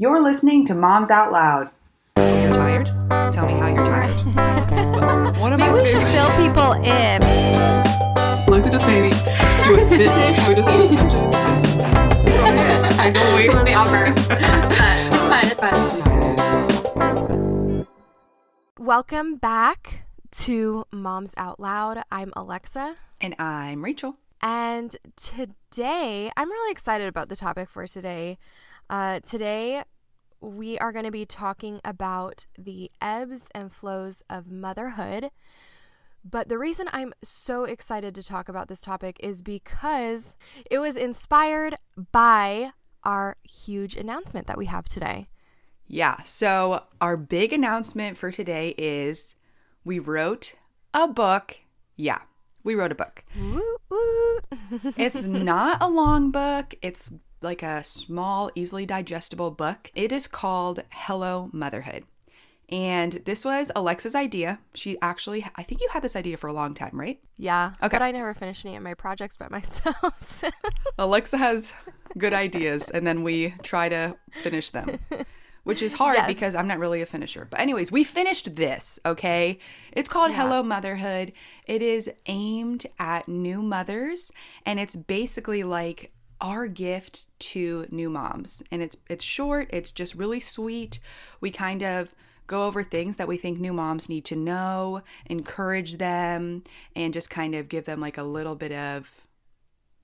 You're listening to Moms Out Loud. You're tired? Tell me how you're tired. One of Maybe my we should fill people in. Look at us, baby. Do a spit take. Do a spit take. I can wait for the offer. It's fine. It's fine. Welcome back to Moms Out Loud. I'm Alexa. And I'm Rachel. And today, I'm really excited about the topic for today. Uh, today, we are going to be talking about the ebbs and flows of motherhood. But the reason I'm so excited to talk about this topic is because it was inspired by our huge announcement that we have today. Yeah, so our big announcement for today is we wrote a book. Yeah, we wrote a book. Woo, woo. It's not a long book, it's like a small, easily digestible book. It is called Hello Motherhood. And this was Alexa's idea. She actually, I think you had this idea for a long time, right? Yeah. Okay. But I never finished any of my projects by myself. so- Alexa has good ideas, and then we try to finish them, which is hard Yes. because I'm not really a finisher. But, anyways, we finished this, okay? It's called Hello Motherhood. It is aimed at new mothers, and it's basically like our gift to new moms. And it's it's short, it's just really sweet. We kind of go over things that we think new moms need to know, encourage them, and just kind of give them like a little bit of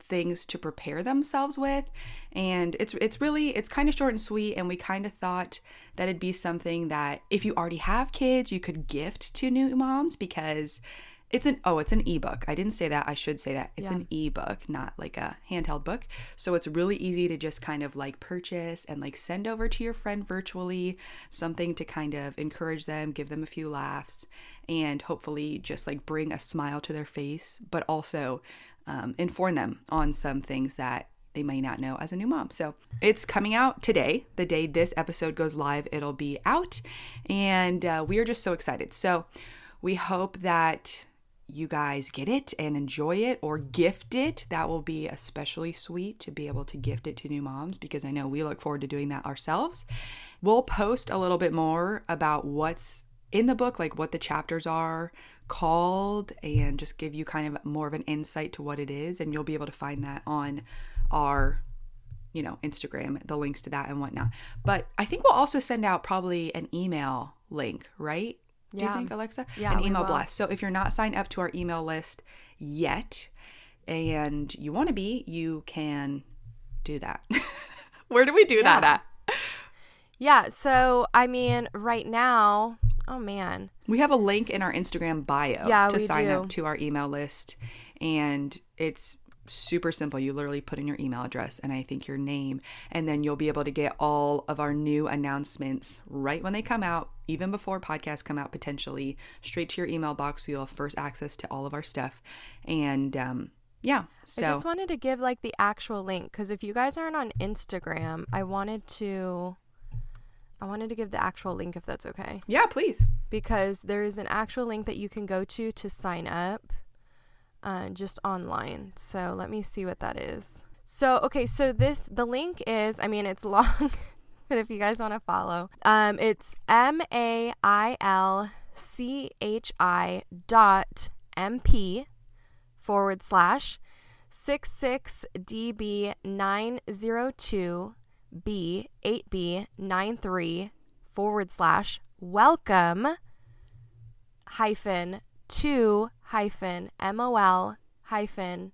things to prepare themselves with and it's it's really it's kind of short and sweet and we kind of thought that it'd be something that if you already have kids you could gift to new moms because it's an oh it's an ebook i didn't say that i should say that it's Yeah. an ebook not like a handheld book so it's really easy to just kind of like purchase and like send over to your friend virtually something to kind of encourage them give them a few laughs and hopefully just like bring a smile to their face but also um, inform them on some things that they may not know as a new mom. So it's coming out today. The day this episode goes live, it'll be out. And uh, we are just so excited. So we hope that you guys get it and enjoy it or gift it. That will be especially sweet to be able to gift it to new moms because I know we look forward to doing that ourselves. We'll post a little bit more about what's in the book, like what the chapters are called, and just give you kind of more of an insight to what it is. And you'll be able to find that on our, you know, Instagram, the links to that and whatnot. But I think we'll also send out probably an email link, right? Do you think, Alexa? Yeah, An email blast. So if you're not signed up to our email list yet and you want to be, you can do that. Where do we do that Yeah. at? yeah. So, I mean, right now, oh man. We have a link in our Instagram bio Yeah, to sign do. up to our email list. And it's super simple. You literally put in your email address and I think your name, and then you'll be able to get all of our new announcements right when they come out, even before podcasts come out, potentially straight to your email box. So you'll have first access to all of our stuff. And um, yeah, so I just wanted to give like the actual link because if you guys aren't on Instagram, I wanted to. I wanted to give the actual link if that's okay. yeah, please. Because there is an actual link that you can go to to sign up uh, just online. So let me see what that is. So, okay, so this, the link is, I mean, it's long, but if you guys want to follow, um, it's M A I L C H I dot M P forward slash 66DB902B8B93 forward slash welcome hyphen to hyphen mol hyphen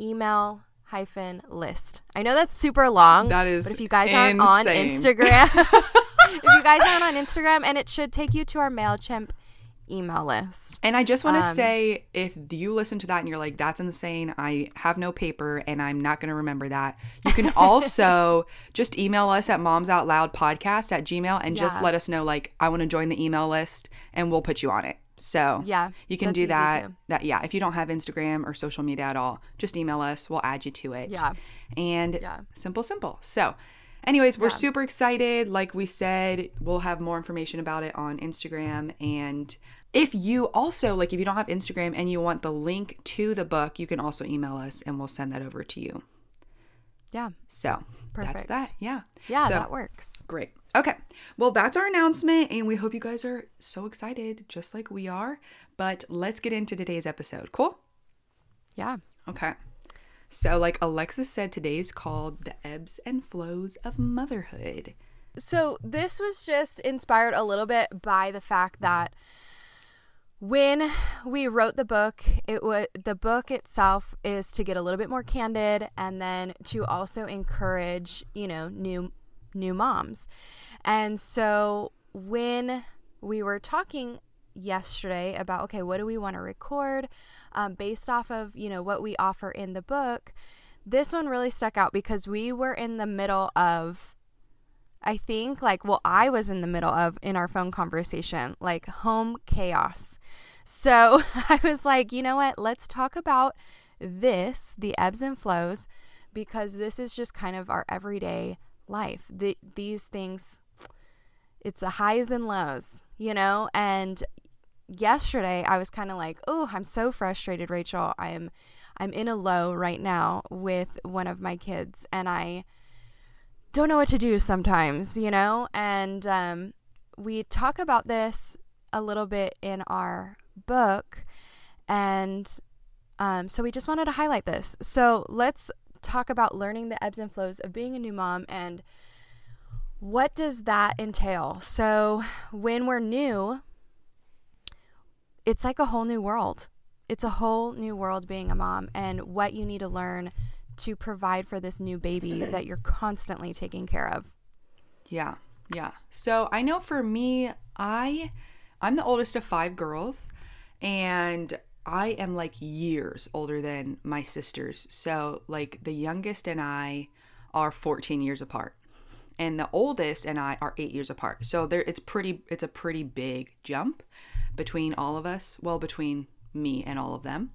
email hyphen list. I know that's super long. That is But if you guys aren't on. Instagram, if you guys aren't on Instagram, and it should take you to our Mailchimp email list. And I just want to Um, say if you listen to that and you're like, that's insane, I have no paper and I'm not going to remember that, you can also just email us at momsoutloudpodcast at gmail and just let us know, like, I want to join the email list and we'll put you on it. So Yeah, you can do that. too. That yeah, if you don't have Instagram or social media at all, just email us. We'll add you to it. Yeah. And Yeah. simple, simple. So anyways, we're Yeah. super excited. Like we said, we'll have more information about it on Instagram. And if you also like if you don't have Instagram and you want the link to the book, you can also email us and we'll send that over to you. Yeah. So that's that. Yeah. Yeah, So- that works. Great. Okay. Well, that's our announcement, and we hope you guys are so excited, just like we are. But let's get into today's episode. Cool? Yeah. Okay. So, like Alexa said, today is called The Ebbs and Flows of Motherhood. So this was just inspired a little bit by the fact that when we wrote the book, it was the book itself is to get a little bit more candid and then to also encourage, you know, new new moms. And so when we were talking yesterday about okay, what do we want to record um, based off of you know what we offer in the book, this one really stuck out because we were in the middle of I think like well I was in the middle of in our phone conversation like home chaos. So I was like, you know what? Let's talk about this, the ebbs and flows because this is just kind of our everyday life. The, these things it's the highs and lows, you know? And yesterday I was kind of like, "Oh, I'm so frustrated, Rachel. I'm I'm in a low right now with one of my kids and I don't know what to do sometimes, you know? And um, we talk about this a little bit in our book. And um, so we just wanted to highlight this. So let's talk about learning the ebbs and flows of being a new mom and what does that entail? So when we're new, it's like a whole new world. It's a whole new world being a mom and what you need to learn to provide for this new baby that you're constantly taking care of. Yeah. Yeah. So I know for me, I I'm the oldest of five girls and I am like years older than my sisters. So like the youngest and I are 14 years apart. And the oldest and I are 8 years apart. So there it's pretty it's a pretty big jump between all of us, well between me and all of them.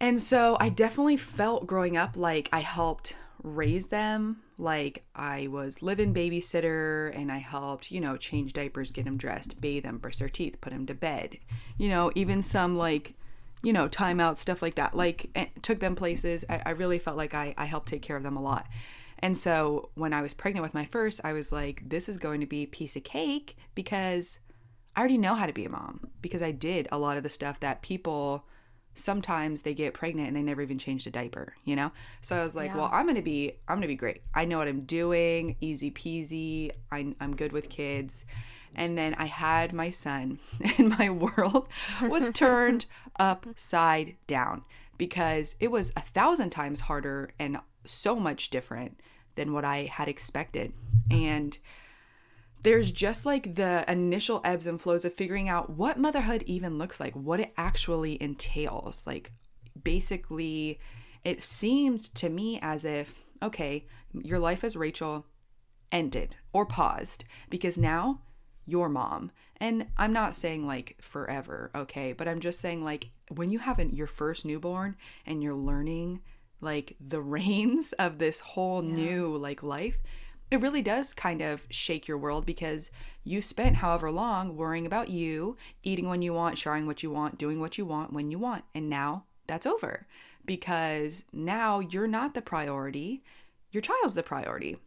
And so I definitely felt growing up like I helped raise them. Like I was live-in babysitter and I helped, you know, change diapers, get them dressed, bathe them, brush their teeth, put them to bed. You know, even some like, you know, timeout stuff like that. Like eh, took them places. I, I really felt like I, I helped take care of them a lot. And so when I was pregnant with my first, I was like, this is going to be a piece of cake because I already know how to be a mom because I did a lot of the stuff that people sometimes they get pregnant and they never even changed a diaper, you know? So I was like, Yeah. well, I'm going to be I'm going to be great. I know what I'm doing, easy peasy. I I'm good with kids. And then I had my son and my world was turned upside down because it was a thousand times harder and so much different than what I had expected. And there's just like the initial ebbs and flows of figuring out what motherhood even looks like, what it actually entails. Like, basically, it seemed to me as if, okay, your life as Rachel ended or paused because now you're mom. And I'm not saying like forever, okay, but I'm just saying like when you have an, your first newborn and you're learning like the reins of this whole new like life, it really does kind of shake your world because you spent however long worrying about you, eating when you want, showering what you want, doing what you want when you want. And now that's over because now you're not the priority, your child's the priority.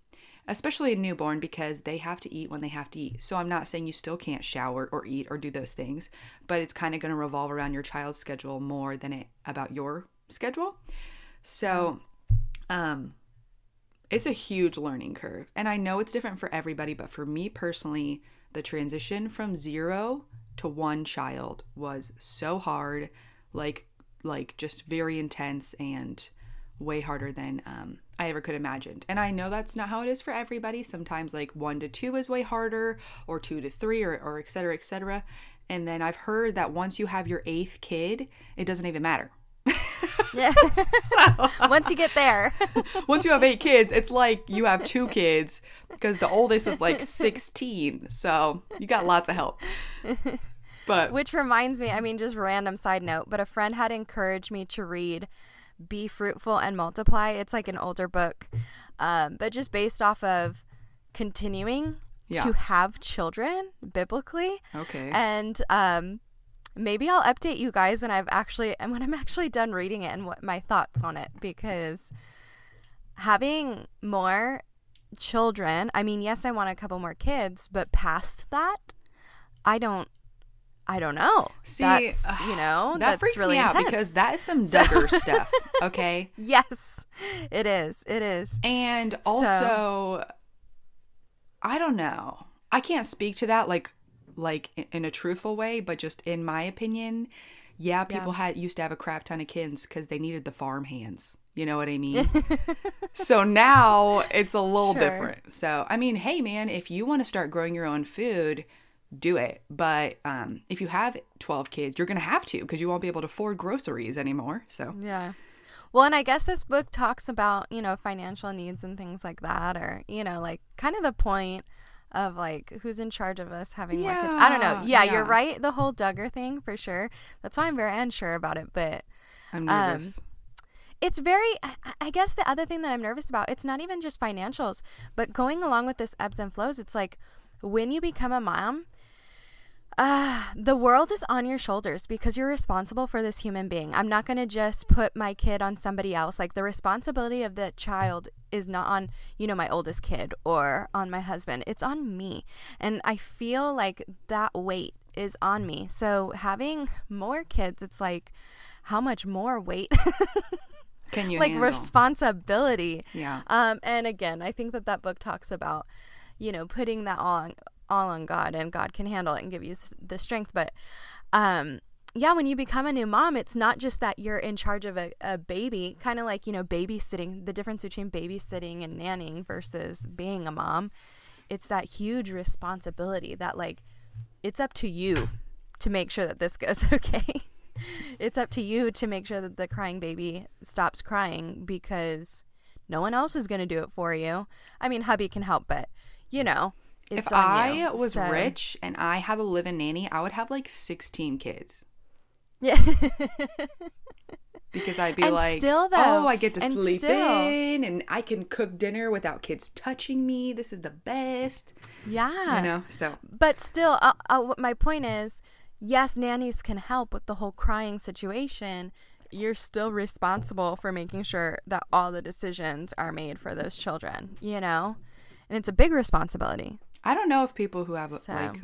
Especially a newborn because they have to eat when they have to eat. So I'm not saying you still can't shower or eat or do those things, but it's kind of going to revolve around your child's schedule more than it about your schedule. So um it's a huge learning curve. And I know it's different for everybody, but for me personally, the transition from zero to one child was so hard, like like just very intense and way harder than um, I ever could imagined. And I know that's not how it is for everybody. Sometimes like one to two is way harder, or two to three, or, or et cetera, et cetera. And then I've heard that once you have your eighth kid, it doesn't even matter. Yeah. so, Once you get there. once you have eight kids, it's like you have two kids because the oldest is like 16. So you got lots of help. But Which reminds me, I mean, just random side note, but a friend had encouraged me to read Be Fruitful and Multiply. It's like an older book, um, but just based off of continuing Yeah. to have children biblically. okay. And um, maybe I'll update you guys when I've actually and when I'm actually done reading it and what my thoughts on it because having more children, I mean, yes, I want a couple more kids, but past that, I don't I don't know. See, that's, you know, that that's freaks really me out intense. because that is some Duggar stuff. Okay. Yes, it is. It is. And also, I don't know. I can't speak to that like like in a truthful way, but just in my opinion, yeah, people had used to have a crap ton of kids because they needed the farm hands. You know what I mean? so now it's a little Sure. different. So I mean, hey man, if you want to start growing your own food, do it. But um, if you have twelve kids, you're gonna have to because you won't be able to afford groceries anymore. So Yeah. Well, and I guess this book talks about, you know, financial needs and things like that, or, you know, like kind of the point of like who's in charge of us having more kids. I don't know. Yeah, Yeah, you're right. The whole Duggar thing for sure. That's why I'm very unsure about it. But I'm Um, nervous. it's very, I- I guess the other thing that I'm nervous about, it's not even just financials, but going along with this ebbs and flows, it's like when you become a mom, uh, the world is on your shoulders because you're responsible for this human being. I'm not going to just put my kid on somebody else. Like the responsibility of the child is not on, you know, my oldest kid or on my husband. It's on me. And I feel like that weight is on me. So having more kids, it's like, how much more weight? Can you like handle? responsibility. Yeah. Um, and again, I think that that book talks about, you know, putting that on, all on God, and God can handle it and give you the strength. But, um, yeah, when you become a new mom, it's not just that you're in charge of a, a baby, kind of like, you know, babysitting, the difference between babysitting and nannying versus being a mom. It's that huge responsibility that, like, it's up to you to make sure that this goes okay. it's up to you to make sure that the crying baby stops crying because no one else is going to do it for you. I mean, hubby can help, but you know, it's if I you. was So- rich and I had a live-in nanny, I would have like 16 kids yeah, because I'd be And like, still, though, oh, I get to sleep still- in and I can cook dinner without kids touching me. This is the best, yeah. you know. So But still, uh, uh, my point is, yes, nannies can help with the whole crying situation. You're still responsible for making sure that all the decisions are made for those children. You know, and it's a big responsibility. I don't know if people who have So. like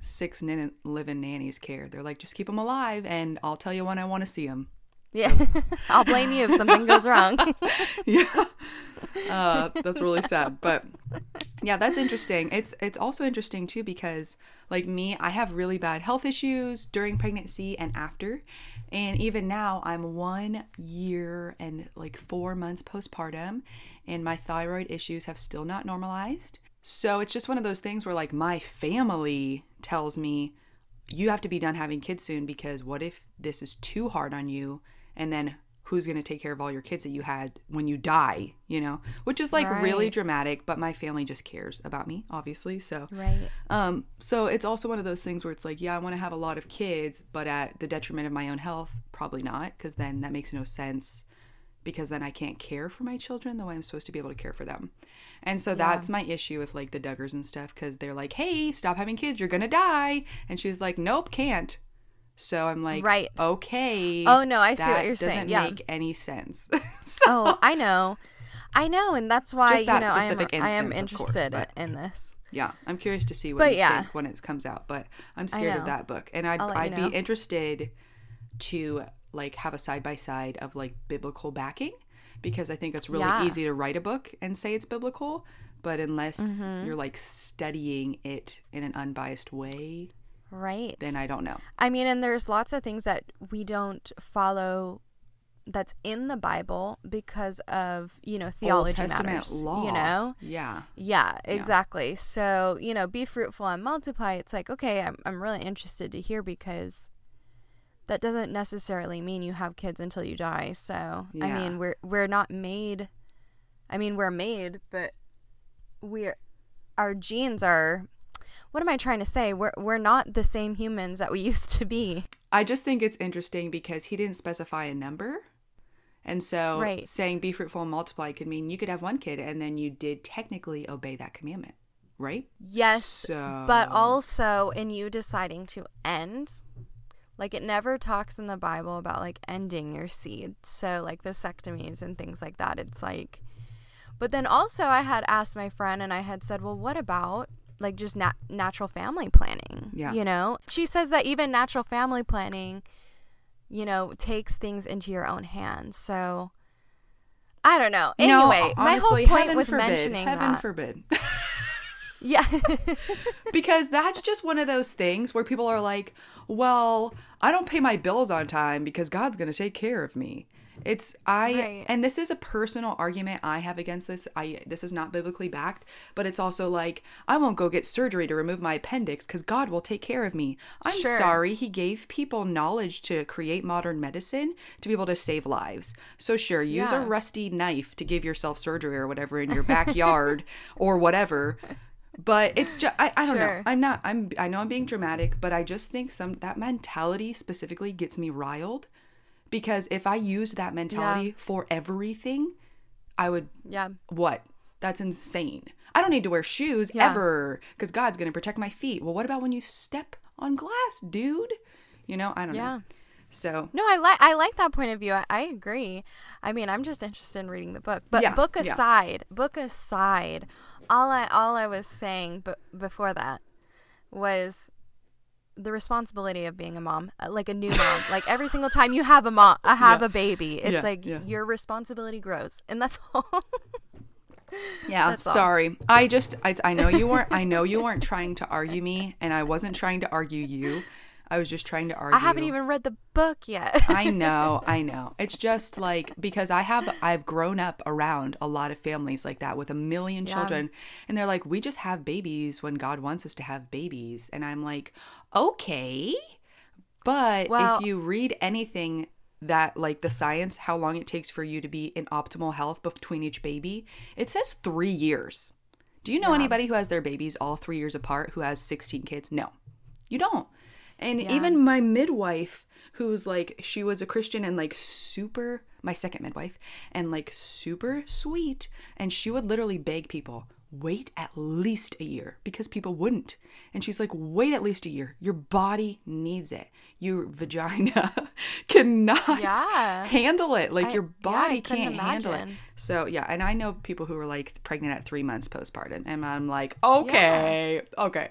six nan- live-in nannies care. They're like, just keep them alive, and I'll tell you when I want to see them. Yeah, I'll blame you if something goes wrong. yeah uh, that's really sad but yeah that's interesting it's it's also interesting too because like me i have really bad health issues during pregnancy and after and even now i'm one year and like four months postpartum and my thyroid issues have still not normalized so it's just one of those things where like my family tells me you have to be done having kids soon because what if this is too hard on you? And then who's going to take care of all your kids that you had when you die? You know? Which is like really dramatic but my family just cares about me obviously so right. um so it's also one of those things where it's like yeah i want to have a lot of kids but at the detriment of my own health. Probably not because then that makes no sense because then i can't care for my children the way i'm supposed to be able to care for them and so that's my issue with like the duggars and stuff because they're like hey stop having kids you're gonna die and she's like nope can't so i'm like Right. okay Oh, no, I see what you're saying, doesn't yeah. make any sense oh, so, Oh, I know, I know, and that's why Just you that know I am, specific I am instance, course, interested but- in this. yeah i'm curious to see what But you yeah. think when it comes out but i'm scared of that book and i'd, I'll let you I'd know. be interested to like have a side by side of like biblical backing because i think it's really Yeah. easy to write a book and say it's biblical but unless Mm-hmm. you're like studying it in an unbiased way Right. then i don't know I mean, and there's lots of things that we don't follow that's in the Bible because of, you know, theology matters. law You know? yeah Yeah, exactly. So, you know, be fruitful and multiply. It's like, okay, I'm, I'm really interested to hear because that doesn't necessarily mean you have kids until you die. So, I mean, we're we're not made I mean, we're made, but we're our genes are what am I trying to say? We're we're not the same humans that we used to be. I just think it's interesting because he didn't specify a number. And so Right. saying be fruitful and multiply could mean you could have one kid and then you did technically obey that commandment, right? Yes, So but also in you deciding to end like it never talks in the bible about like ending your seed so like vasectomies and things like that it's like But then also, I had asked my friend and I had said, well, what about like just nat- natural family planning? Yeah. You know, she says that even natural family planning, you know, takes things into your own hands. So I don't know. No, Anyway, my whole point with forbid, mentioning heaven that. forbid. yeah. because that's just one of those things where people are like, well, I don't pay my bills on time because God's going to take care of me. It's I Right. and this is a personal argument I have against this. I this is not biblically backed, but it's also like I won't go get surgery to remove my appendix cuz God will take care of me. I'm Sure. sorry, he gave people knowledge to create modern medicine to be able to save lives. So sure, use Yeah. a rusty knife to give yourself surgery or whatever in your backyard or whatever. But it's just I, I don't know. I'm not I'm I know I'm being dramatic, but I just think some that mentality specifically gets me riled because if I used that mentality for everything, I would yeah. what? That's insane. I don't need to wear shoes Yeah. ever because God's going to protect my feet. Well, what about when you step on glass, dude? You know, I don't Yeah. know. So, No, I like I like that point of view. I, I agree. I mean, I'm just interested in reading the book. But Yeah, book yeah. aside, book aside, all I all I was saying b- before that was the responsibility of being a mom, uh, like a new mom. like every single time you have a mom, I have Yeah. a baby, it's Yeah, like yeah. your responsibility grows, and that's all. yeah, That's all. sorry. I just I, I know you weren't I know you weren't trying to argue me and I wasn't trying to argue you. I was just trying to argue I haven't even read the book yet. I know, I know. It's just like because I have I've grown up around a lot of families like that with a million Yeah. children and they're like we just have babies when God wants us to have babies and I'm like, "Okay." But Well- if you read anything that like the science how long it takes for you to be in optimal health between each baby, it says 3 years. Do you know anybody who has their babies all 3 years apart who has 16 kids? No. You don't. And even my midwife, who's like, she was a Christian and like super, my second midwife, and like super sweet. And she would literally beg people, wait at least a year because people wouldn't. And she's like, wait at least a year. Your body needs it. Your vagina cannot Yeah. handle it. Like I- your body couldn't can't handle it. So yeah, and I know people who were like pregnant at three months postpartum, and I'm like, okay, okay.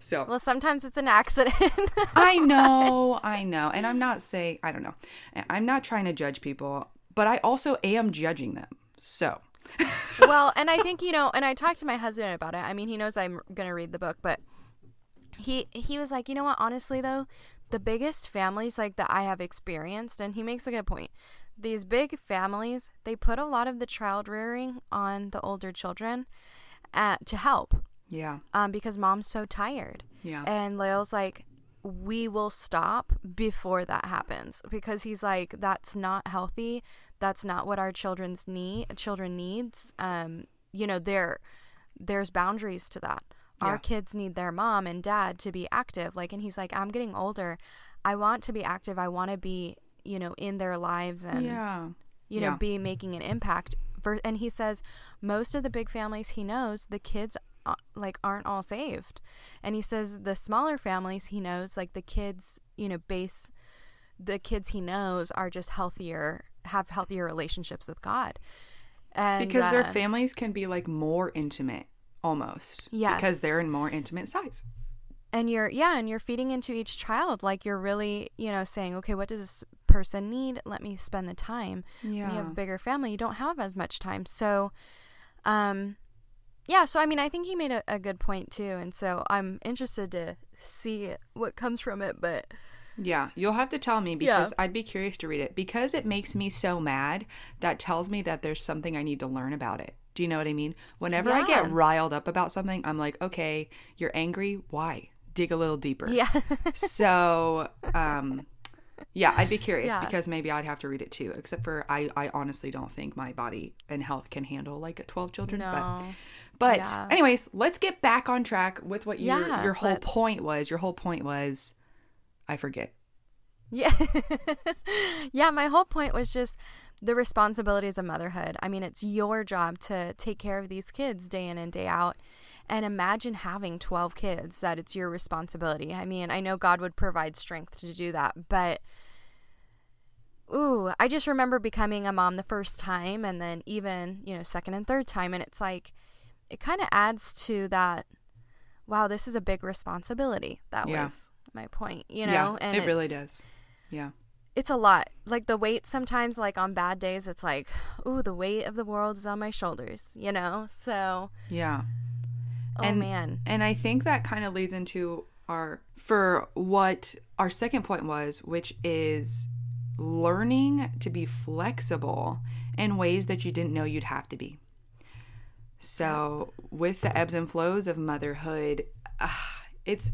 So well, sometimes it's an accident. I know, I know. And I'm not saying, I don't know. I'm not trying to judge people, but I also am judging them. So, well, and I think you know, and I talked to my husband about it. I mean, he knows I'm gonna read the book, but he he was like, you know what? Honestly, though, the biggest families like that I have experienced, and he makes a good point. These big families, they put a lot of the child rearing on the older children uh, to help, yeah, um, because mom's so tired. yeah. And Leo's like, we will stop before that happens because he's like, that's not healthy. That's not what our children's need. Children needs. Um, you know, there, there's boundaries to that. Yeah. Our kids need their mom and dad to be active. Like, and he's like, I'm getting older. I want to be active. I want to be, you know, in their lives and yeah. you know, Yeah. be making an impact. And he says most of the big families he knows, the kids like aren't all saved. And he says the smaller families he knows, like the kids, you know, base the kids he knows are just healthier, have healthier relationships with God. And Because their uh, families can be like more intimate almost. Because they're in more intimate size. and you're yeah and you're feeding into each child like you're really you know saying okay what does this person need let me spend the time when you have a bigger family you don't have as much time so um yeah so i mean i think he made a, a good point too and so i'm interested to see what comes from it but Yeah, you'll have to tell me because I'd be curious to read it because it makes me so mad. That tells me that there's something I need to learn about it. Do you know what I mean? Whenever I get riled up about something, I'm like, okay, you're angry. Why? Dig a little deeper. yeah So, um, yeah, I'd be curious Yeah. because maybe I'd have to read it too. Except for I, I honestly don't think my body and health can handle like 12 children. But no but Yeah. anyways, let's get back on track with what your Yeah, your whole let's. point was. Your whole point was, I forget. Yeah. yeah, my whole point was just the responsibilities of motherhood. I mean, it's your job to take care of these kids day in and day out. And imagine having 12 kids that it's your responsibility. I mean, I know God would provide strength to do that, but ooh, I just remember becoming a mom the first time and then even, you know, second and third time. And it's like, it kind of adds to that, wow, this is a big responsibility. That Yeah. was my point, you know? yeah, and it really does. Yeah. It's a lot. Like the weight sometimes, like on bad days, it's like, ooh, the weight of the world is on my shoulders, you know? So, Yeah. oh And- man. And I think that kind of leads into our for what our second point was, which is learning to be flexible in ways that you didn't know you'd have to be. So, with the ebbs and flows of motherhood, ah, it's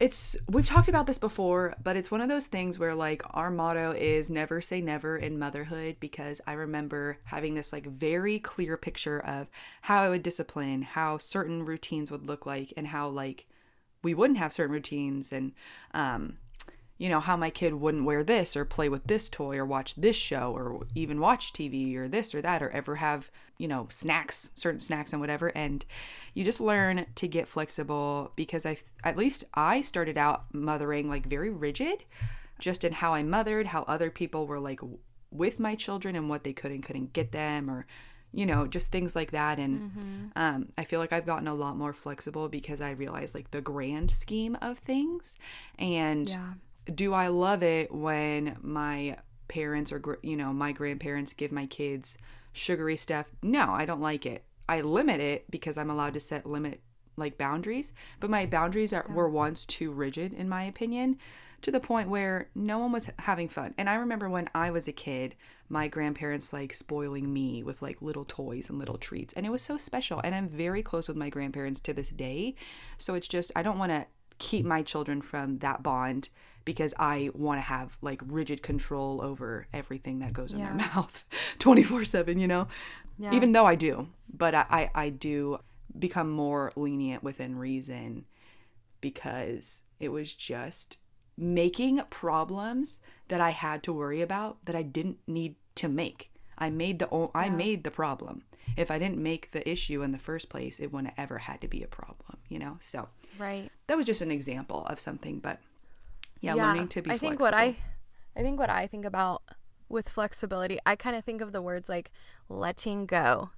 it's we've talked about this before, but it's one of those things where like our motto is never say never in motherhood because I remember having this like very clear picture of how I would discipline, how certain routines would look like and how like we wouldn't have certain routines and um you know how my kid wouldn't wear this or play with this toy or watch this show or even watch TV or this or that or ever have you know snacks certain snacks and whatever. And you just learn to get flexible because I at least I started out mothering like very rigid just in how I mothered how other people were like with my children and what they could and couldn't get them or you know just things like that. And um, i feel like i've gotten a lot more flexible because i realize like the grand scheme of things. And Yeah. Do I love it when my parents or you know my grandparents give my kids sugary stuff? No, I don't like it. I limit it because I'm allowed to set limit like boundaries, but my boundaries are, were once too rigid in my opinion to the point where no one was having fun. And I remember when I was a kid, my grandparents like spoiling me with like little toys and little treats, and it was so special. And I'm very close with my grandparents to this day. So it's just I don't want to keep my children from that bond because I want to have like rigid control over everything that goes in their mouth 24 7, you know? Yeah. Even though I do, but I, I, I do become more lenient within reason because it was just making problems that I had to worry about that I didn't need to make. I made the I made the problem. If I didn't make the issue in the first place, it wouldn't have ever had to be a problem, you know? So Right. that was just an example of something, but yeah, learning to be I think flexible. what I I think what I think about with flexibility, I kind of think of the words like letting go.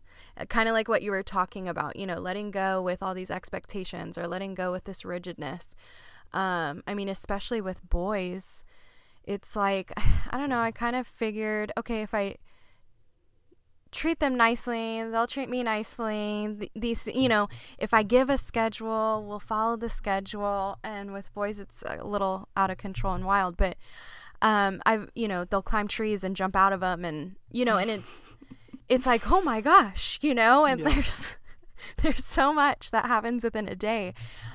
Kind of like what you were talking about, you know, letting go with all these expectations or letting go with this rigidness. Um, I mean, especially with boys, it's like I don't know, I kind of figured, okay, if I treat them nicely they'll treat me nicely Th- these you know if i give a schedule we'll follow the schedule and with boys it's a little out of control and wild but um i've you know they'll climb trees and jump out of them and you know and it's it's like oh my gosh you know and Yeah. there's there's so much that happens within a day.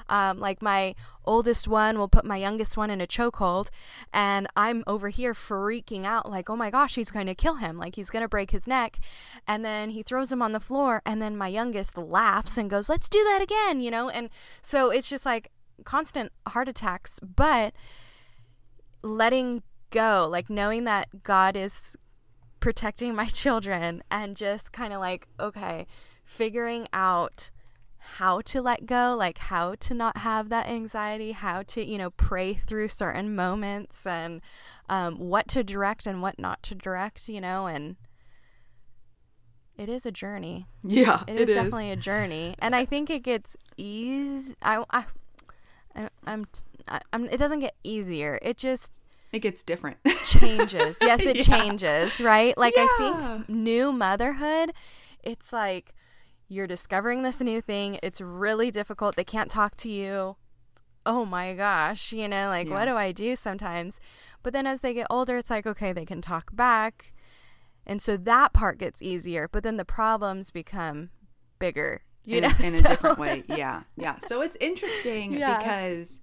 Um, like my oldest one will put my youngest one in a chokehold and i'm over here freaking out like oh my gosh he's going to kill him. Like he's going to break his neck. And then he throws him on the floor and then my youngest laughs and goes let's do that again you know? And so it's just like constant heart attacks but letting go like knowing that god is protecting my children and just kind of like okay figuring out how to let go like how to not have that anxiety how to you know pray through certain moments and um, what to direct and what not to direct you know and it is a journey yeah, it is definitely a journey and i think it gets easy i, I I- I'm, I, I'm, it doesn't get easier. It just it gets different. changes. Yes, it Yeah. changes, right? Like I think new motherhood, it's like you're discovering this new thing. It's really difficult. They can't talk to you. Oh my gosh, you know, like what do I do sometimes? But then as they get older, it's like okay, they can talk back. And so that part gets easier, but then the problems become bigger. You in, know, in a different way. Yeah, yeah. So it's interesting Yeah. because,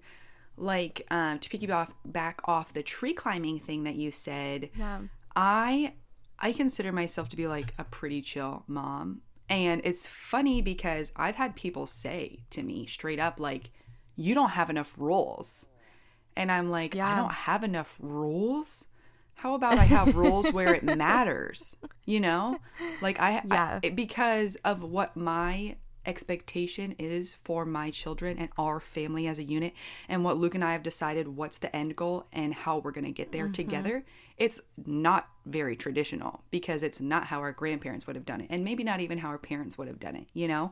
like, um, to piggyback off, back off the tree climbing thing that you said, Yeah. I I consider myself to be like a pretty chill mom. And it's funny because I've had people say to me straight up like you don't have enough rules. And I'm like I don't have enough rules. How about I have rules where it matters? You know? Like I, Yeah. I because of what my expectation is for my children and our family as a unit and what Luke and I have decided what's the end goal and how we're going to get there mm-hmm. together, it's not very traditional because it's not how our grandparents would have done it and maybe not even how our parents would have done it, you know?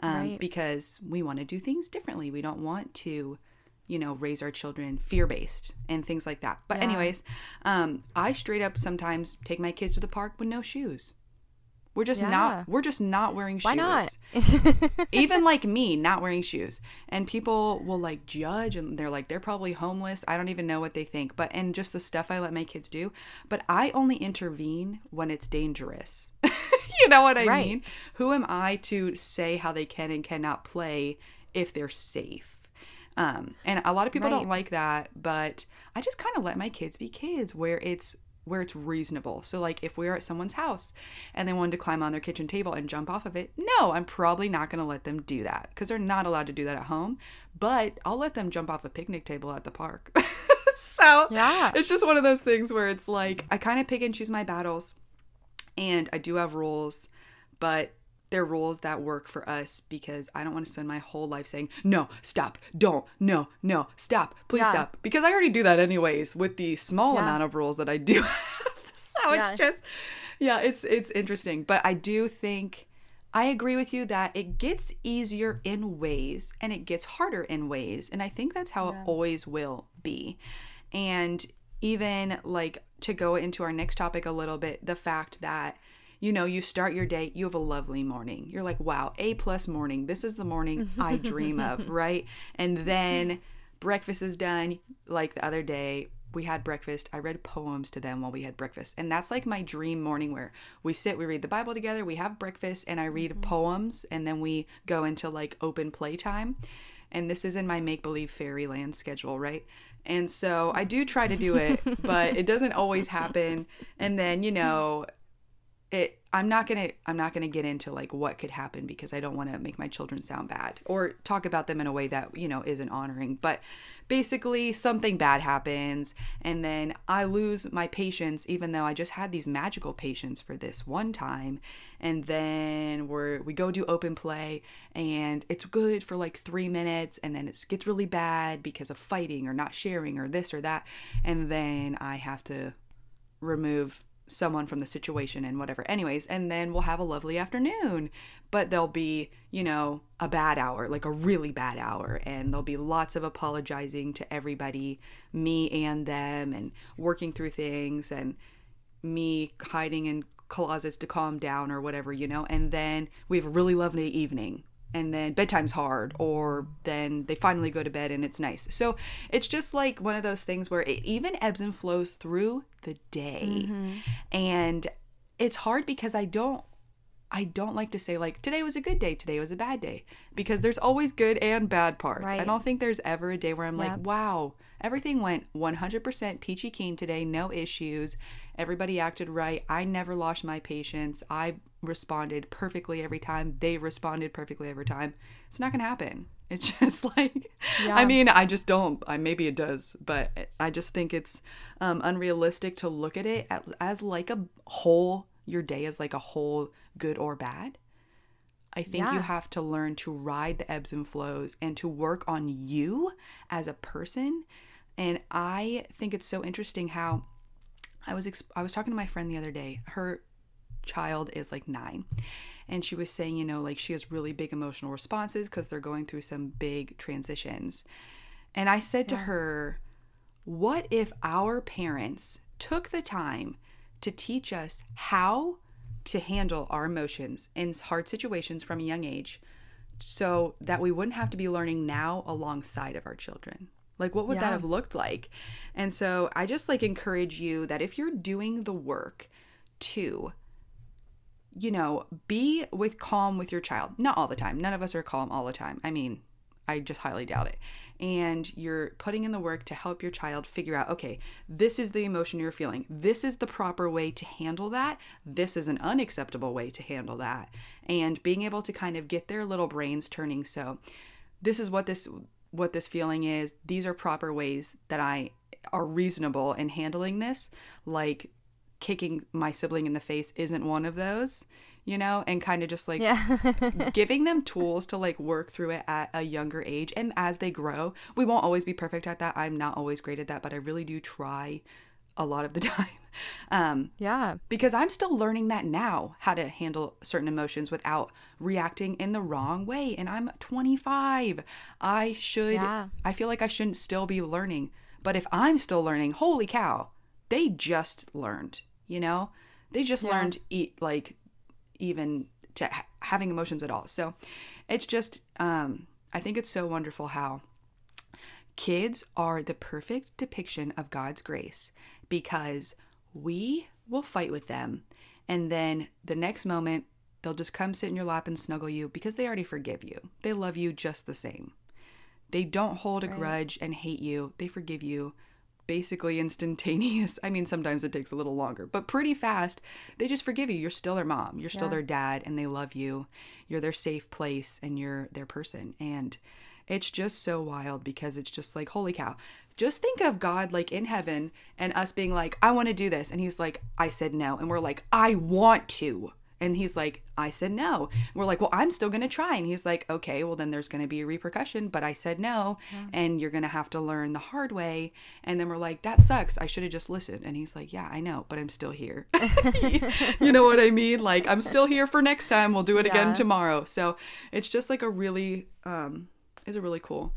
Um, Right. Because we want to do things differently. We don't want to you know, raise our children fear based and things like that. But, Yeah. anyways, um, I straight up sometimes take my kids to the park with no shoes. We're just Yeah. not. We're just not wearing shoes. Why not? Even like me, not wearing shoes, and people will like judge, and they're like, they're probably homeless. I don't even know what they think. But and just the stuff I let my kids do. But I only intervene when it's dangerous. you know what I Right. mean? Who am I to say how they can and cannot play if they're safe? Um, and a lot of people Right. don't like that, but I just kind of let my kids be kids where it's where it's reasonable. So like if we're at someone's house and they wanted to climb on their kitchen table and jump off of it, no, I'm probably not going to let them do that because they're not allowed to do that at home, but I'll let them jump off a picnic table at the park. so Yeah. it's just one of those things where it's like I kind of pick and choose my battles and I do have rules, but they're rules that work for us because I don't want to spend my whole life saying, no, stop, don't, no, no, stop, please Yeah. stop. Because I already do that anyways with the small Yeah. amount of rules that I do have. so Yeah. it's just, yeah, it's it's interesting. But I do think I agree with you that it gets easier in ways and it gets harder in ways. And I think that's how it always will be. And even like to go into our next topic a little bit, the fact that you know, you start your day, you have a lovely morning. You're like, wow, A plus morning. This is the morning I dream of, right? And then breakfast is done. Like the other day, we had breakfast. I read poems to them while we had breakfast. And that's like my dream morning where we sit, we read the Bible together, we have breakfast, and I read mm-hmm. poems, and then we go into like open playtime. And this is in my make believe fairyland schedule, right? And so I do try to do it, but it doesn't always happen. And then, you know, it i'm not gonna i'm not gonna get into like what could happen because i don't want to make my children sound bad or talk about them in a way that you know isn't honoring. But basically something bad happens and then i lose my patience even though i just had these magical patience for this one time. And then we're we go do open play and it's good for like three minutes and then it gets really bad because of fighting or not sharing or this or that. And then i have to remove someone from the situation and whatever. Anyways, and then we'll have a lovely afternoon. But there'll be, you know, a bad hour, like a really bad hour, and there'll be lots of apologizing to everybody, me and them, and working through things and me hiding in closets to calm down or whatever, you know. And then we have a really lovely evening. And then bedtime's hard, or then they finally go to bed and it's nice. So it's just like one of those things where it even ebbs and flows through the day. Mm-hmm. And it's hard because I don't I don't like to say like today was a good day, today was a bad day because there's always good and bad parts. I don't think there's ever a day where I'm Yeah. like, wow, everything went 100% peachy keen today, no issues. Everybody acted right. I never lost my patience. I responded perfectly every time. They responded perfectly every time. It's not going to happen. It's just like Yeah. I mean, I just don't. I maybe it does, but I just think it's um, unrealistic to look at it as, as like a whole. Your day is like a whole, good or bad. I think you have to learn to ride the ebbs and flows and to work on you as a person. And I think it's so interesting how I was exp- I was talking to my friend the other day. Her child is like 9 and she was saying, you know, like she has really big emotional responses cuz they're going through some big transitions. And I said to her, what if our parents took the time to teach us how to handle our emotions in hard situations from a young age so that we wouldn't have to be learning now alongside of our children? Like, what would that have looked like? And so I just like encourage you that if you're doing the work to you know, be with calm with your child. Not all the time. None of us are calm all the time. I mean, I just highly doubt it. And you're putting in the work to help your child figure out, okay, this is the emotion you're feeling. This is the proper way to handle that. This is an unacceptable way to handle that. And being able to kind of get their little brains turning so this is what this what this feeling is. These are proper ways that I are reasonable in handling this. Like kicking my sibling in the face isn't one of those. you know, and kind of just like Yeah. giving them tools to like work through it at a younger age and as they grow. We won't always be perfect at that. I'm not always great at that, but I really do try a lot of the time. Um, yeah. because I'm still learning that now, how to handle certain emotions without reacting in the wrong way. And I'm 25. I should, Yeah. I feel like I shouldn't still be learning. But if I'm still learning, holy cow, they just learned, you know? They just learned eat like even to ha- having emotions at all. So it's just, um, I think it's so wonderful how kids are the perfect depiction of God's grace because we will fight with them. And then the next moment, they'll just come sit in your lap and snuggle you because they already forgive you. They love you just the same. They don't hold a grudge and hate you, they forgive you basically instantaneous. I mean, sometimes it takes a little longer, but pretty fast. They just forgive you. You're still their mom, you're still their dad, and they love you. You're their safe place and you're their person. And it's just so wild because it's just like, holy cow. Just think of God like in heaven and us being like, I want to do this. And he's like, I said no. And we're like, I want to. And he's like, I said no. And we're like, well, I'm still going to try. And he's like, okay, well, then there's going to be a repercussion, but I said no. And you're going to have to learn the hard way. And then we're like, that sucks. I should have just listened. And he's like, yeah, I know, but I'm still here. you know what I mean? Like, I'm still here for next time. We'll do it again tomorrow. So it's just like a really, um, is a really cool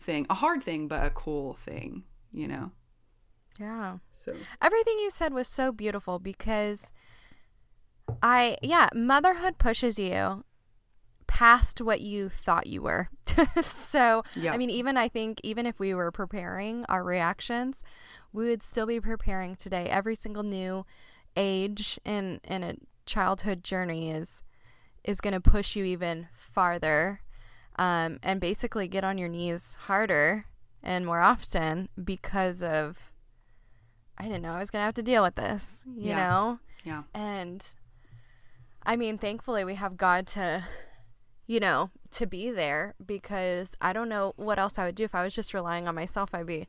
thing. A hard thing, but a cool thing, you know? Yeah. So, Everything you said was so beautiful because I, yeah, motherhood pushes you past what you thought you were. so, Yeah. I mean, even I think, even if we were preparing our reactions, we would still be preparing today. Every single new age in, in a childhood journey is is going to push you even farther um, and basically get on your knees harder and more often because of I didn't know I was going to have to deal with this, you Yeah. know? yeah. And I mean, thankfully we have God to you know, to be there because I don't know what else I would do if I was just relying on myself. I'd be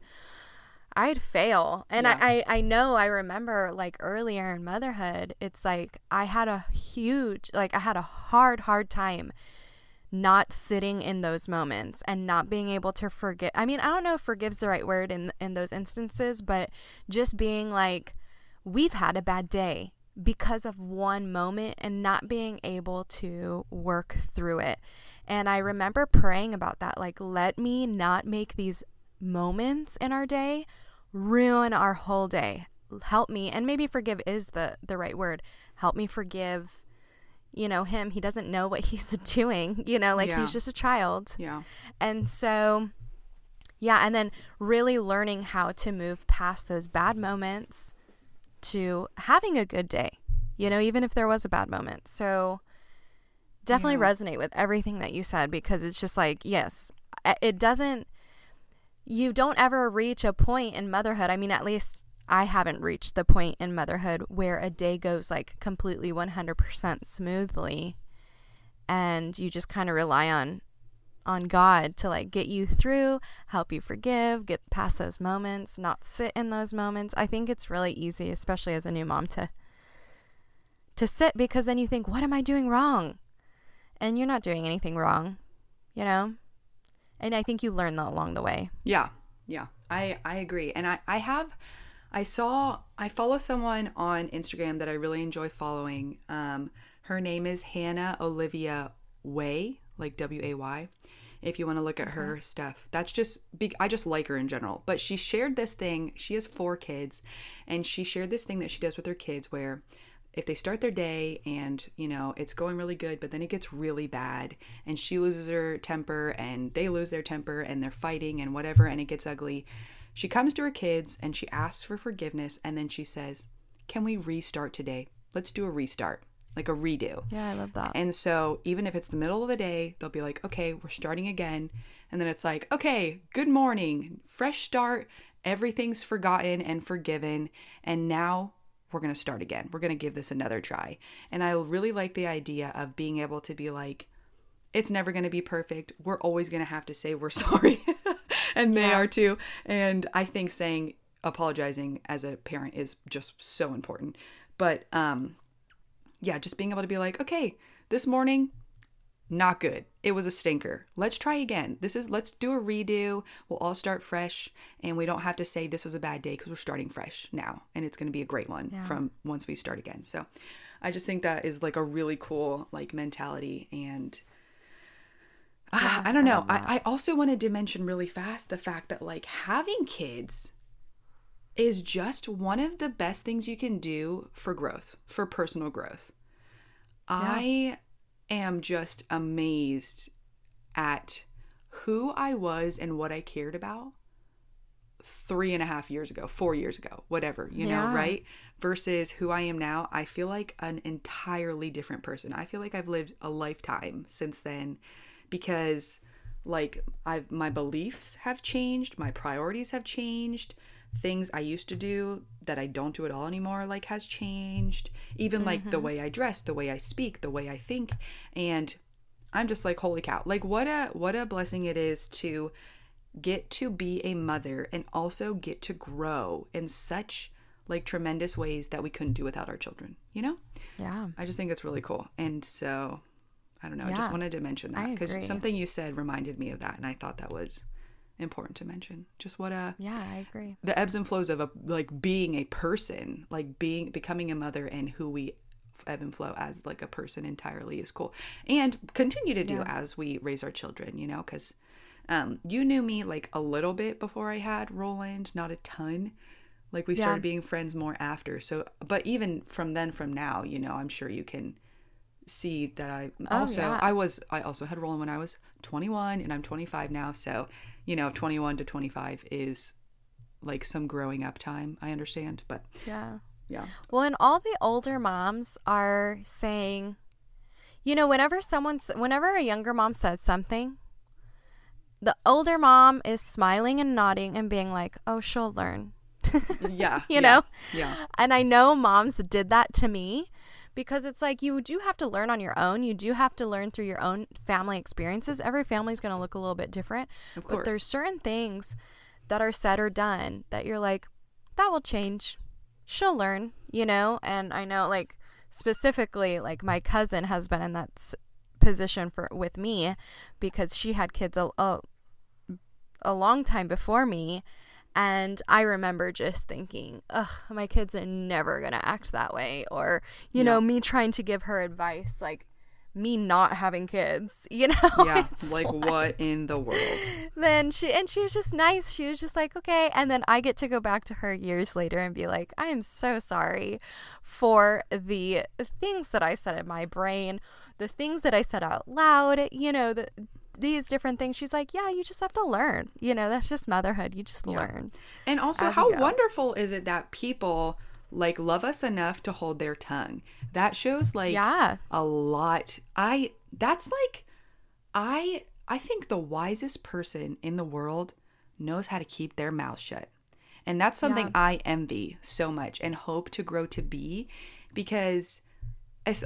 I'd fail. And Yeah. I, I I know I remember like earlier in motherhood, it's like I had a huge like I had a hard, hard time not sitting in those moments and not being able to forget I mean, I don't know if forgive's the right word in in those instances, but just being like we've had a bad day because of one moment and not being able to work through it. And I remember praying about that like let me not make these moments in our day ruin our whole day. Help me and maybe forgive is the the right word. Help me forgive you know him he doesn't know what he's doing you know like Yeah. he's just a child Yeah. and so, yeah, and then really learning how to move past those bad moments to having a good day, you know, even if there was a bad moment. So, definitely Yeah. resonate with everything that you said because it's just like, yes, it doesn't, you don't ever reach a point in motherhood. I mean, at least I haven't reached the point in motherhood where a day goes like completely 100% smoothly and you just kind of rely on on God to like get you through, help you forgive, get past those moments, not sit in those moments. I think it's really easy, especially as a new mom to to sit because then you think, what am I doing wrong? And you're not doing anything wrong, you know? And I think you learn that along the way. Yeah, yeah, I I agree, and I I have, I saw I follow someone on Instagram that I really enjoy following. Um, her name is Hannah Olivia Way, like W A Y. If you want to look at her stuff, that's just. I just like her in general. But she shared this thing. She has four kids, and she shared this thing that she does with her kids where if they start their day and you know it's going really good but then it gets really bad and she loses her temper and they lose their temper and they're fighting and whatever and it gets ugly she comes to her kids and she asks for forgiveness and then she says can we restart today let's do a restart like a redo Yeah, I love that. and so even if it's the middle of the day, they'll be like, okay, we're starting again. And then it's like, okay, good morning, fresh start. Everything's forgotten and forgiven. And now we're going to start again. We're going to give this another try. And I really like the idea of being able to be like, it's never going to be perfect. We're always going to have to say we're sorry. And they are too. And I think saying apologizing as a parent is just so important. But um yeah, just being able to be like, okay, this morning, not good. It was a stinker. Let's try again. This is let's do a redo. We'll all start fresh and we don't have to say this was a bad day because we're starting fresh now and it's going to be a great one Yeah. from once we start again. So I just think that is like a really cool like mentality and Ah, I don't know. I, I also wanted to mention really fast the fact that like having kids is just one of the best things you can do for growth, for personal growth. I am just amazed at who I was and what I cared about three and a half years ago, four years ago, whatever, you know, right? Versus who I am now. I feel like an entirely different person. I feel like I've lived a lifetime since then because like I've my beliefs have changed, my priorities have changed, things I used to do that I don't do at all anymore like has changed. Even like the mm-hmm. way I dress, the way I speak, the way I think and I'm just like holy cow. Like what a what a blessing it is to get to be a mother and also get to grow in such like tremendous ways that we couldn't do without our children, you know? Yeah. I just think it's really cool. And so I don't know, I just wanted to mention that because something you said reminded me of that and I thought that was important to mention. Just what a Yeah, I agree. the ebbs and flows of a like being a person, like being becoming a mother and who we ebb and flow as like a person entirely is cool. And continue to do Yeah. as we raise our children, you know, cuz um you knew me like a little bit before I had Roland, not a ton. Like we Yeah. started being friends more after. So but even from then from now, you know, I'm sure you can see that I oh, also yeah. I was I also had Roland when I was 21 and I'm 25 now, so you know, 21 to 25 is like some growing up time. I understand, but Yeah. yeah. Well, and all the older moms are saying, you know, whenever someone's, whenever a younger mom says something, the older mom is smiling and nodding and being like, oh, she'll learn. Yeah. You yeah, know? Yeah. And I know moms did that to me because it's like you do have to learn on your own. You do have to learn through your own family experiences. Every family's going to look a little bit different. Of But there's certain things that are said or done that you're like, that will change. She'll learn, you know? And I know, like, specifically, like, my cousin has been in that s- position for with me because she had kids a, a, a long time before me. And I remember just thinking, ugh, my kids are never going to act that way. Or, you know, me trying to give her advice, like me not having kids, you know? Yeah. It's like what in the world? then she and she was just nice. She was just like, okay. And then I get to go back to her years later and be like, I am so sorry for the things that I said in my brain, the things that I said out loud, you know, the these different things. She's like, yeah, you just have to learn. You know, that's just motherhood. You just learn. And also, how wonderful is it that people like love us enough to hold their tongue? That shows like Yeah. a lot. I that's like I I think the wisest person in the world knows how to keep their mouth shut. And that's something Yeah. I envy so much and hope to grow to be because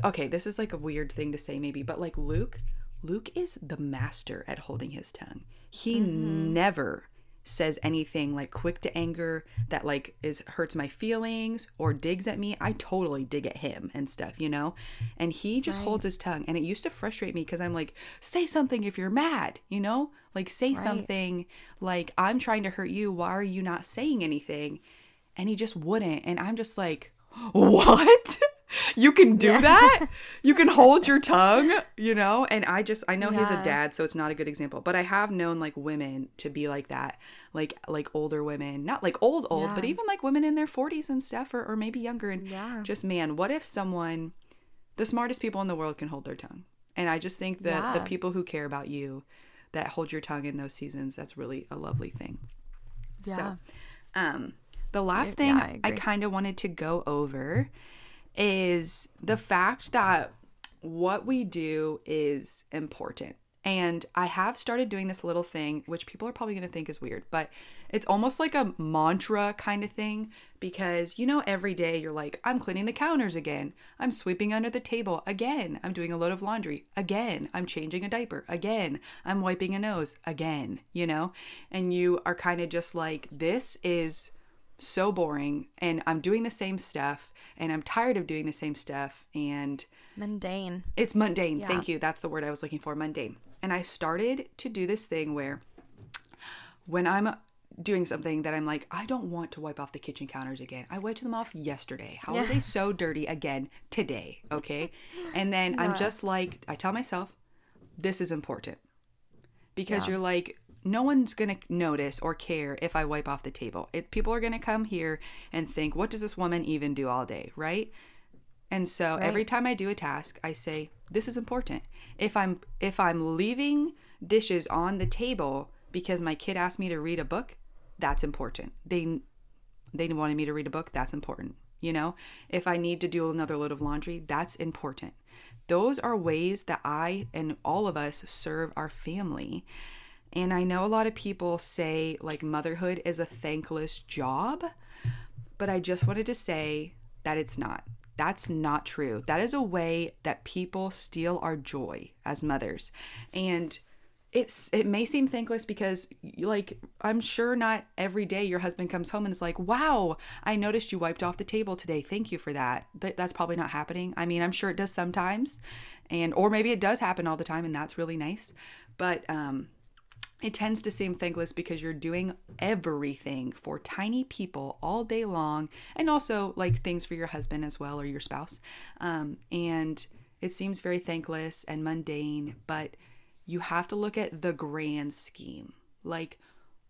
okay, this is like a weird thing to say maybe, but like Luke, Luke is the master at holding his tongue. He mm-hmm. never says anything like quick to anger that like is hurts my feelings or digs at me. I totally dig at him and stuff, you know? And he just holds his tongue and it used to frustrate me because I'm like, say something if you're mad, you know? Like say something like I'm trying to hurt you, why are you not saying anything? And he just wouldn't and I'm just like, "What?" you can do that. You can hold your tongue you know? And i just i know he's a dad so it's not a good example but i have known like women to be like that like like older women not like old old but even like women in their 40s and stuff or, or maybe younger and Yeah. just man what if someone the smartest people in the world can hold their tongue? And i just think that the people who care about you that hold your tongue in those seasons that's really a lovely thing. Yeah. so, um, the last Yeah, thing I I, kind of wanted to go over is the fact that what we do is important. And I have started doing this little thing, which people are probably going to think is weird, but it's almost like a mantra kind of thing because you know, every day you're like, I'm cleaning the counters again. I'm sweeping under the table again. I'm doing a load of laundry again. I'm changing a diaper again. I'm wiping a nose again, you know? And you are kind of just like, this is so boring and I'm doing the same stuff and I'm tired of doing the same stuff and Mundane. it's mundane. Yeah. Thank you. That's the word I was looking for, mundane. And I started to do this thing where when I'm doing something that I'm like, I don't want to wipe off the kitchen counters again. I wiped them off yesterday. How are they so dirty again today? Okay. And then I'm just like, I tell myself, this is important because Yeah. you're like, no one's gonna notice or care if I wipe off the table. It, people are gonna come here and think, what does this woman even do all day, right? And so every time I do a task, I say, this is important. If I'm if I'm leaving dishes on the table because my kid asked me to read a book, that's important. They they wanted me to read a book, that's important. You know, if I need to do another load of laundry, that's important. Those are ways that I and all of us serve our family. And I know a lot of people say like motherhood is a thankless job, but I just wanted to say that it's not. That's not true. That is a way that people steal our joy as mothers. And it's it may seem thankless because like I'm sure not every day your husband comes home and is like, "Wow, I noticed you wiped off the table today. Thank you for that." Th- that's probably not happening. I mean, I'm sure it does sometimes. And or maybe it does happen all the time and that's really nice. But um it tends to seem thankless because you're doing everything for tiny people all day long and also like things for your husband as well or your spouse. Um, and it seems very thankless and mundane but you have to look at the grand scheme. Like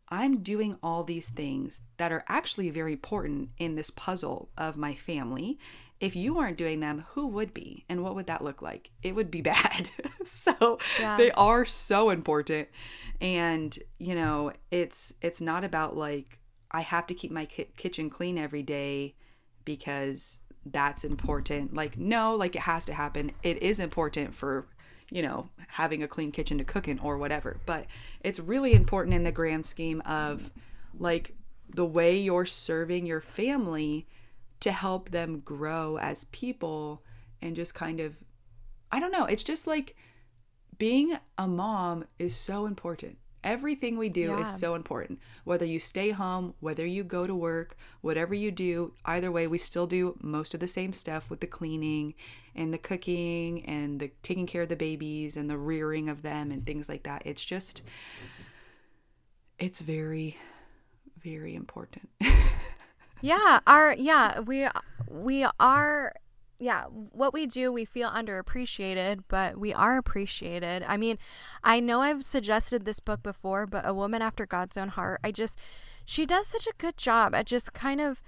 i'm doing all these things that are actually very important in this puzzle of my family if you weren't doing them who would be and what would that look like? It would be bad. So Yeah. they are so important. And you know it's it's not about like i have to keep my ki- kitchen clean every day because that's important. Like no like it has to happen. It is important for you know having a clean kitchen to cook in or whatever. But it's really important in the grand scheme of like the way you're serving your family to help them grow as people and just kind of I don't know, it's just like being a mom is so important. Everything we do Yeah. is so important. Whether you stay home, whether you go to work, whatever you do, either way, we still do most of the same stuff with the cleaning and the cooking and the taking care of the babies and the rearing of them and things like that. It's just, it's very, very important. Yeah, our yeah, we we are yeah, what we do we feel underappreciated, but we are appreciated. I mean, I know I've suggested this book before, but A Woman After God's Own Heart, I just she does such a good job at just kind of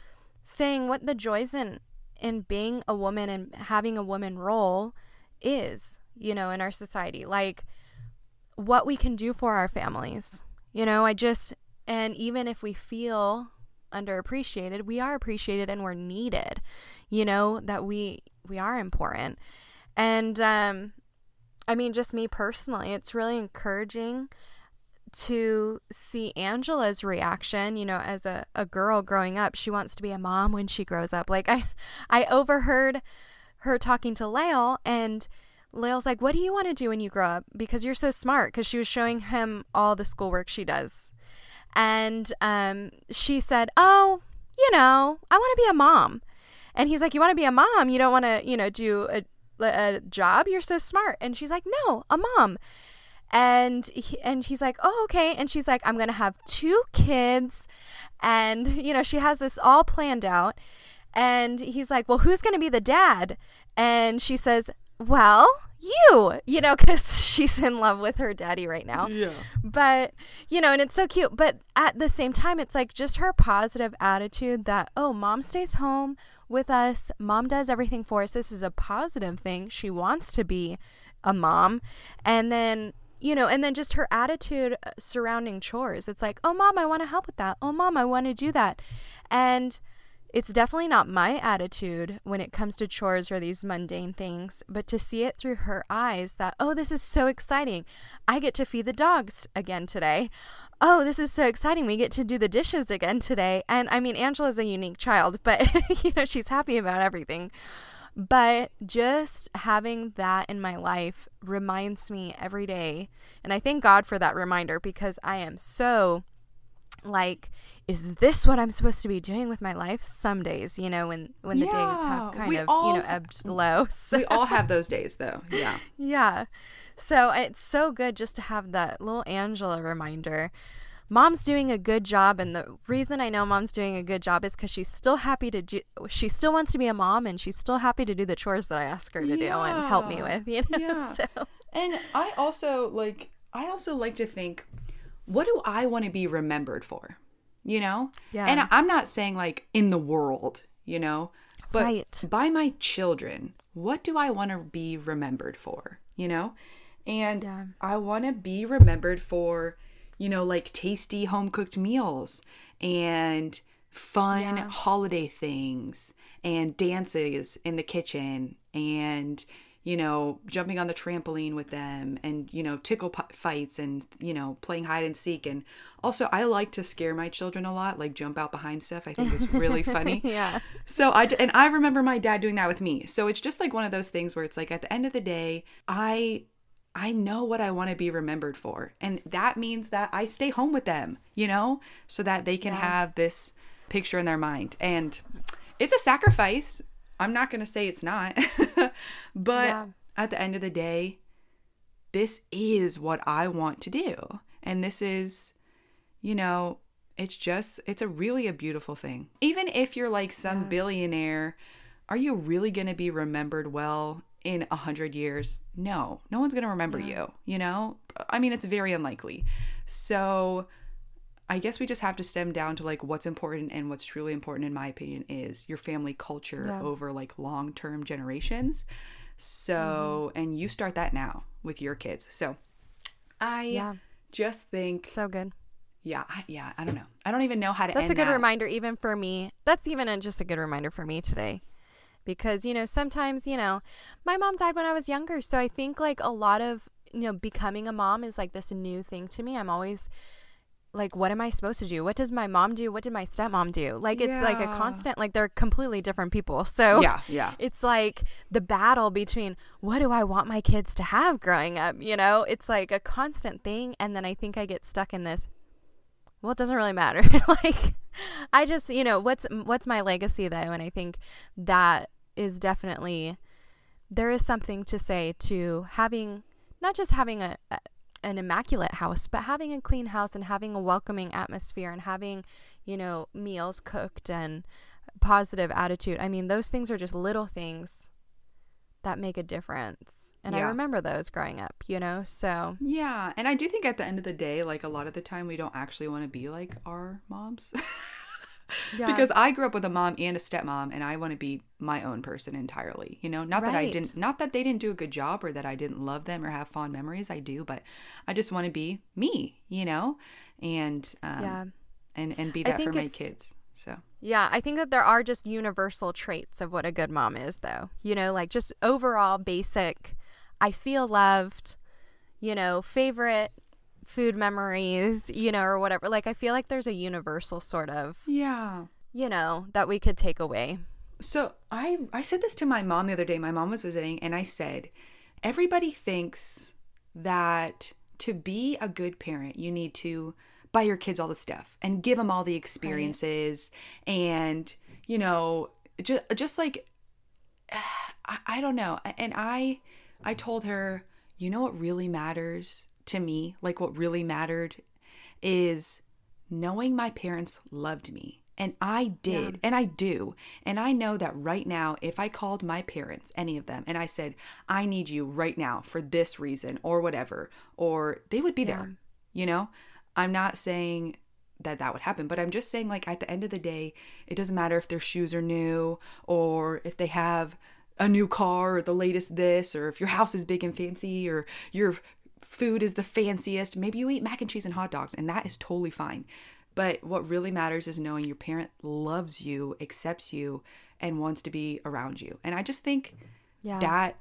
saying what the joys in in being a woman and having a woman role is, you know, in our society. Like what we can do for our families. You know, I just and even if we feel underappreciated, we are appreciated and we're needed. You know, that we we are important. And um I mean just me personally, it's really encouraging to see Angela's reaction, you know, as a, a girl growing up, she wants to be a mom when she grows up. Like I I overheard her talking to Lael and Lael's like, What do you want to do when you grow up? Because you're so smart. Because she was showing him all the schoolwork she does. And um, she said, Oh, you know, I want to be a mom. And he's like, You want to be a mom? You don't want to, you know, do a, a job? You're so smart. And she's like, No, a mom. And he, and he's like, "Oh, okay." And she's like, "I'm going to have two kids." And you know, she has this all planned out. And he's like, "Well, who's going to be the dad?" And she says, "Well, you." You know, cuz she's in love with her daddy right now. Yeah. but you know and it's so cute. But at the same time it's like just her positive attitude that oh mom stays home with us. Mom does everything for us. This is a positive thing. She wants to be a mom. And then you know and then just her attitude uh, surrounding chores. It's like oh mom i want to help with that. Oh mom i want to do that. And it's definitely not my attitude when it comes to chores or these mundane things, but to see it through her eyes that, oh, this is so exciting. I get to feed the dogs again today. Oh, this is so exciting. We get to do the dishes again today. And I mean, Angela's a unique child, but, you know, she's happy about everything. But just having that in my life reminds me every day. And I thank God for that reminder because I am so like is this what i'm supposed to be doing with my life some days you know when when the days have kind of all you know ebbed low so we all have those days though. Yeah. yeah so it's so good just to have that little angela reminder mom's doing a good job and the reason i know mom's doing a good job is because she's still happy to do she still wants to be a mom and she's still happy to do the chores that i ask her to do and help me with you know Yeah. so And I also like I also like to think what do I want to be remembered for? You know? Yeah. And I'm not saying like in the world, you know, but Right. by my children, what do I want to be remembered for, you know? And Yeah. I want to be remembered for, you know, like tasty home cooked meals and fun holiday things and dances in the kitchen and you know jumping on the trampoline with them and you know tickle pi- fights and you know playing hide and seek and also I like to scare my children a lot like jump out behind stuff I think it's really funny yeah so I and I remember my dad doing that with me. So it's just like one of those things where it's like at the end of the day, I I know what I want to be remembered for. And that means that I stay home with them, you know, so that they can have this picture in their mind. And it's a sacrifice. I'm not going to say it's not. but Yeah. at the end of the day, this is what I want to do. And this is you know, it's just it's a really a beautiful thing. Even if you're like some billionaire, are you really going to be remembered well in a hundred years? No, no one's going to remember you. You know, I mean, it's very unlikely. So. I guess we just have to stem down to like what's important and what's truly important in my opinion is your family culture Yeah. over like long-term generations. So, mm-hmm. and you start that now with your kids. So, I Yeah. just think so good yeah, I, yeah, I don't know. I don't even know how to. That's a good that. reminder, even for me. That's even a, just a good reminder for me today. Because, you know, sometimes, you know, my mom died when I was younger. So I think like a lot of, you know, becoming a mom is like this new thing to me. I'm always like, what am I supposed to do? What does my mom do? What did my stepmom do? Like, it's like a constant, like, they're completely different people. So Yeah, yeah. it's like the battle between what do I want my kids to have growing up? You know, it's like a constant thing. And then I think I get stuck in this well it doesn't really matter like i just you know what's what's my legacy though and i think that is definitely there is something to say to having not just having a, a an immaculate house but having a clean house and having a welcoming atmosphere and having you know meals cooked and positive attitude i mean those things are just little things that make a difference. And i remember those growing up you know so. Yeah, and I do think at the end of the day, like a lot of the time, we don't actually want to be like our moms. yeah because I grew up with a mom and a stepmom, and I want to be my own person entirely. You know, not that I didn't, not that they didn't do a good job or that I didn't love them or have fond memories. I do, but I just want to be me. You know, and um, Yeah. and and be that for my kids. So Yeah, I think that there are just universal traits of what a good mom is, though. You know, like just overall basic, I feel loved, you know, favorite food memories, you know, or whatever. Like, I feel like there's a universal sort of, yeah. you know, that we could take away. So I I said this to my mom the other day. My mom was visiting and I said, everybody thinks that to be a good parent, you need to buy your kids all the stuff and give them all the experiences and you know just just like I, I don't know. And I I told her, you know what really matters to me? Like what really mattered is knowing my parents loved me. And I did, and I do. And I know that right now, if I called my parents, any of them, and I said, I need you right now for this reason or whatever, or they would be there, you know? I'm not saying that that would happen, but I'm just saying, like, at the end of the day, it doesn't matter if their shoes are new or if they have a new car or the latest this, or if your house is big and fancy or your food is the fanciest. Maybe you eat mac and cheese and hot dogs, and that is totally fine. But what really matters is knowing your parent loves you, accepts you, and wants to be around you. And I just think Yeah. that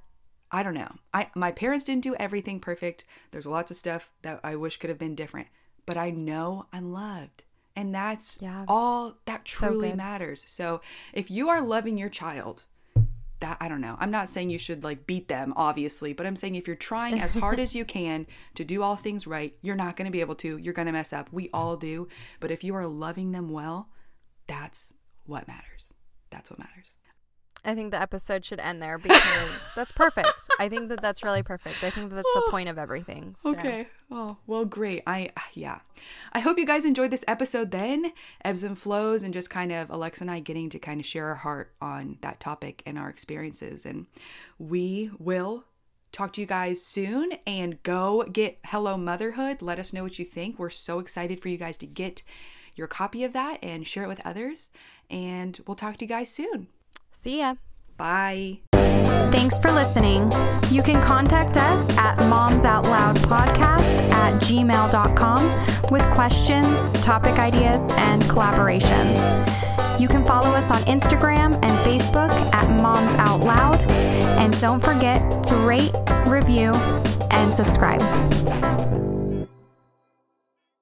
I don't know. I my parents didn't do everything perfect. There's lots of stuff that I wish could have been different, but I know I'm loved. And that's Yeah. all that truly good. matters. So, if you are loving your child, that I don't know. I'm not saying you should like beat them, obviously, but I'm saying if you're trying as hard as you can to do all things right, you're not going to be able to. You're going to mess up. We all do. But if you are loving them well, that's what matters. That's what matters. I think the episode should end there because that's perfect. I think that that's really perfect. I think that that's the oh, point of everything. so. Okay. Oh, well, great. I, yeah. I hope you guys enjoyed this episode then. Ebbs and flows, and just kind of Alexa and I getting to kind of share our heart on that topic and our experiences. And we will talk to you guys soon and go get Hello Motherhood. Let us know what you think. We're so excited for you guys to get your copy of that and share it with others. And we'll talk to you guys soon. See ya. Bye. Thanks for listening. You can contact us at momsoutloudpodcast at gmail.com with questions, topic ideas, and collaborations. You can follow us on Instagram and Facebook at Moms Out Loud. And don't forget to rate, review, and subscribe.